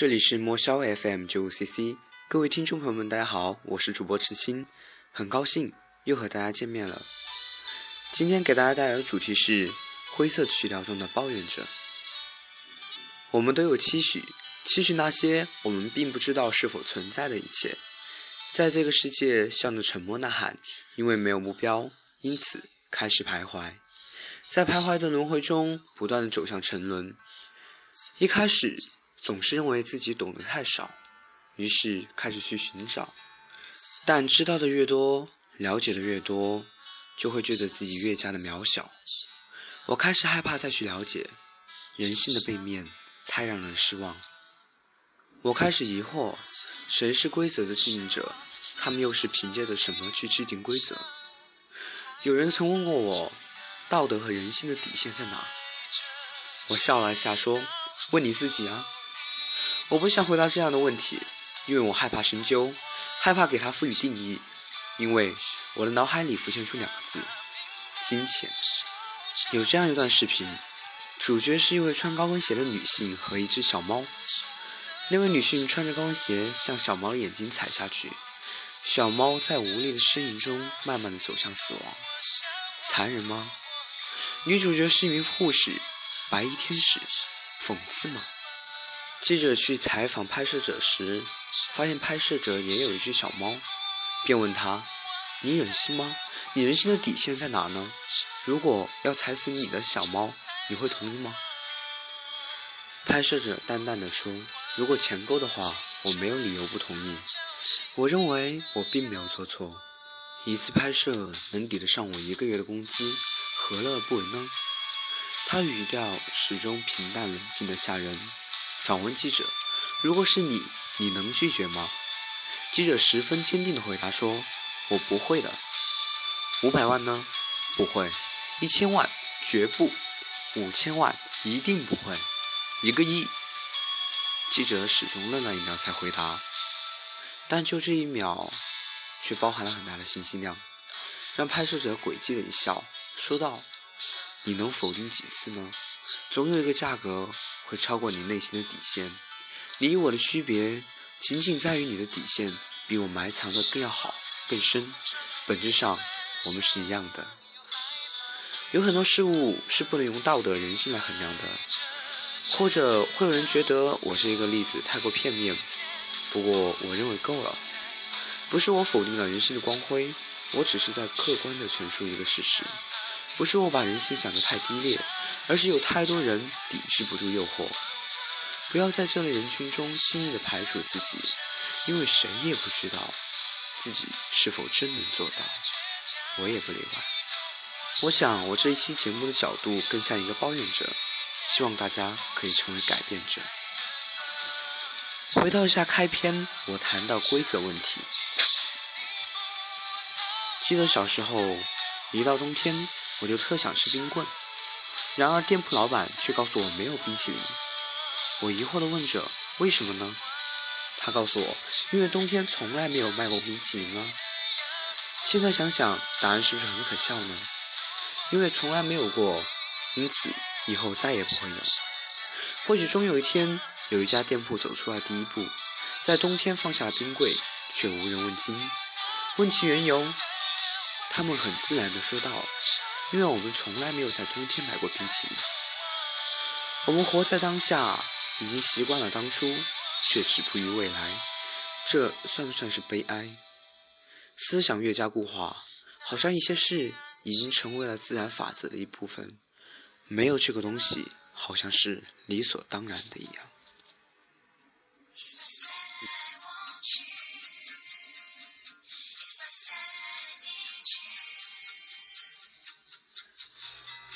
这里是莫萧 FM 九五 CC，各位听众朋友们，大家好，我是主播池青，很高兴又和大家见面了。今天给大家带来的主题是灰色曲调中的抱怨者。我们都有期许，期许那些我们并不知道是否存在的一切，在这个世界向着沉默呐喊，因为没有目标，因此开始徘徊，在徘徊的轮回中不断的走向沉沦。一开始。总是认为自己懂得太少，于是开始去寻找。但知道的越多，了解的越多，就会觉得自己越加的渺小。我开始害怕再去了解人性的背面，太让人失望。我开始疑惑，谁是规则的制定者？他们又是凭借着什么去制定规则？有人曾问过我，道德和人性的底线在哪？我笑了一下说：“问你自己啊。”我不想回答这样的问题，因为我害怕深究，害怕给它赋予定义，因为我的脑海里浮现出两个字：金钱。有这样一段视频，主角是一位穿高跟鞋的女性和一只小猫。那位女性穿着高跟鞋向小猫的眼睛踩下去，小猫在无力的呻吟中慢慢的走向死亡。残忍吗？女主角是一名护士，白衣天使，讽刺吗？记者去采访拍摄者时，发现拍摄者也有一只小猫，便问他：“你忍心吗？你人心的底线在哪呢？如果要踩死你的小猫，你会同意吗？”拍摄者淡淡的说：“如果钱够的话，我没有理由不同意。我认为我并没有做错，一次拍摄能抵得上我一个月的工资，何乐而不为呢？”他语调始终平淡冷静的吓人。访问记者：“如果是你，你能拒绝吗？”记者十分坚定地回答说：“我不会的。”五百万呢？不会。一千万？绝不。五千万？一定不会。一个亿？记者始终愣了一秒才回答，但就这一秒，却包含了很大的信息量，让拍摄者诡计的一笑，说道：“你能否定几次呢？总有一个价格。”会超过你内心的底线。你与我的区别，仅仅在于你的底线比我埋藏的更要好、更深。本质上，我们是一样的。有很多事物是不能用道德、人性来衡量的。或者会有人觉得我是一个例子太过片面。不过，我认为够了。不是我否定了人性的光辉，我只是在客观地陈述一个事实。不是我把人性想得太低劣。而是有太多人抵制不住诱惑，不要在这类人群中轻易的排除自己，因为谁也不知道自己是否真能做到。我也不例外。我想我这一期节目的角度更像一个抱怨者，希望大家可以成为改变者。回到一下开篇，我谈到规则问题。记得小时候，一到冬天，我就特想吃冰棍。然而，店铺老板却告诉我没有冰淇淋。我疑惑地问着：“为什么呢？”他告诉我：“因为冬天从来没有卖过冰淇淋啊。”现在想想，答案是不是很可笑呢？因为从来没有过，因此以后再也不会有。或许终有一天，有一家店铺走出了第一步，在冬天放下冰柜，却无人问津。问其缘由，他们很自然地说道。因为我们从来没有在冬天买过冰淇淋，我们活在当下，已经习惯了当初，却止步于未来，这算不算是悲哀？思想越加固化，好像一些事已经成为了自然法则的一部分，没有这个东西，好像是理所当然的一样。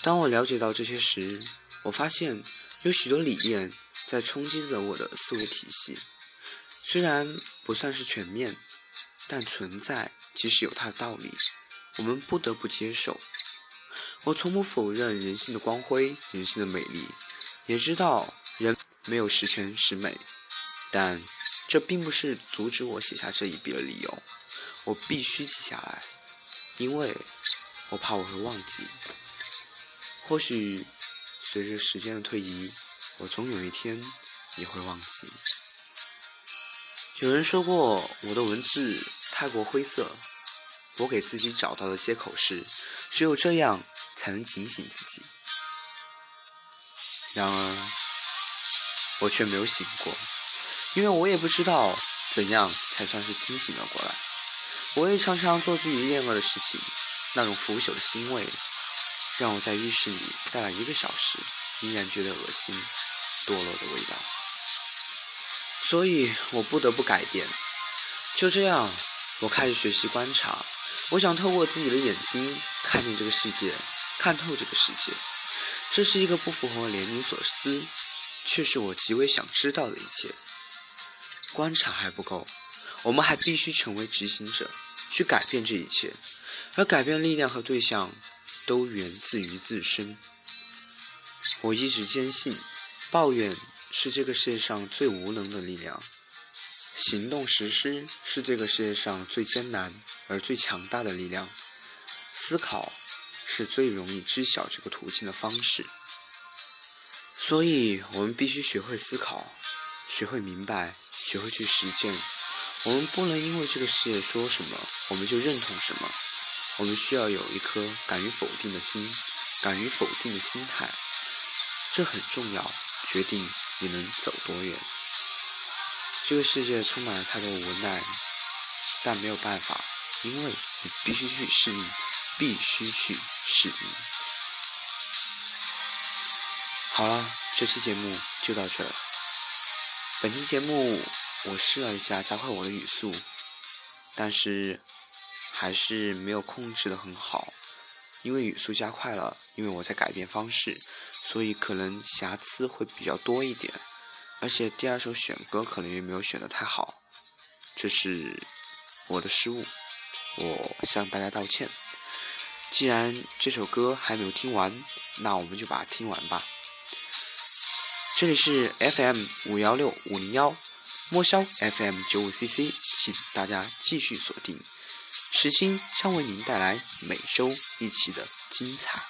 当我了解到这些时，我发现有许多理念在冲击着我的思维体系。虽然不算是全面，但存在即使有它的道理，我们不得不接受。我从不否认人性的光辉、人性的美丽，也知道人没有十全十美，但这并不是阻止我写下这一笔的理由。我必须记下来，因为我怕我会忘记。或许，随着时间的推移，我总有一天也会忘记。有人说过我的文字太过灰色，我给自己找到的借口是，只有这样才能警醒自己。然而，我却没有醒过，因为我也不知道怎样才算是清醒了过来。我也常常做自己厌恶的事情，那种腐朽的腥味，让我在浴室里待了一个小时，依然觉得恶心、堕落的味道。所以我不得不改变。就这样，我开始学习观察。我想透过自己的眼睛看见这个世界，看透这个世界。这是一个不符合年龄所思，却是我极为想知道的一切。观察还不够，我们还必须成为执行者，去改变这一切。而改变力量和对象，都源自于自身。我一直坚信，抱怨。是这个世界上最无能的力量，行动实施是这个世界上最艰难而最强大的力量，思考是最容易知晓这个途径的方式。所以，我们必须学会思考，学会明白，学会去实践。我们不能因为这个世界说什么，我们就认同什么。我们需要有一颗敢于否定的心，敢于否定的心态，这很重要，决定。你能走多远？这个世界充满了太多无奈，但没有办法，因为你必须去适应，必须去适应。好了，这期节目就到这儿。本期节目我试了一下加快我的语速，但是还是没有控制的很好，因为语速加快了，因为我在改变方式。所以可能瑕疵会比较多一点，而且第二首选歌可能也没有选的太好，这是我的失误，我向大家道歉。既然这首歌还没有听完，那我们就把它听完吧。这里是 FM 五幺六五零幺，莫萧 FM 九五 CC，请大家继续锁定，时心将为您带来每周一期的精彩。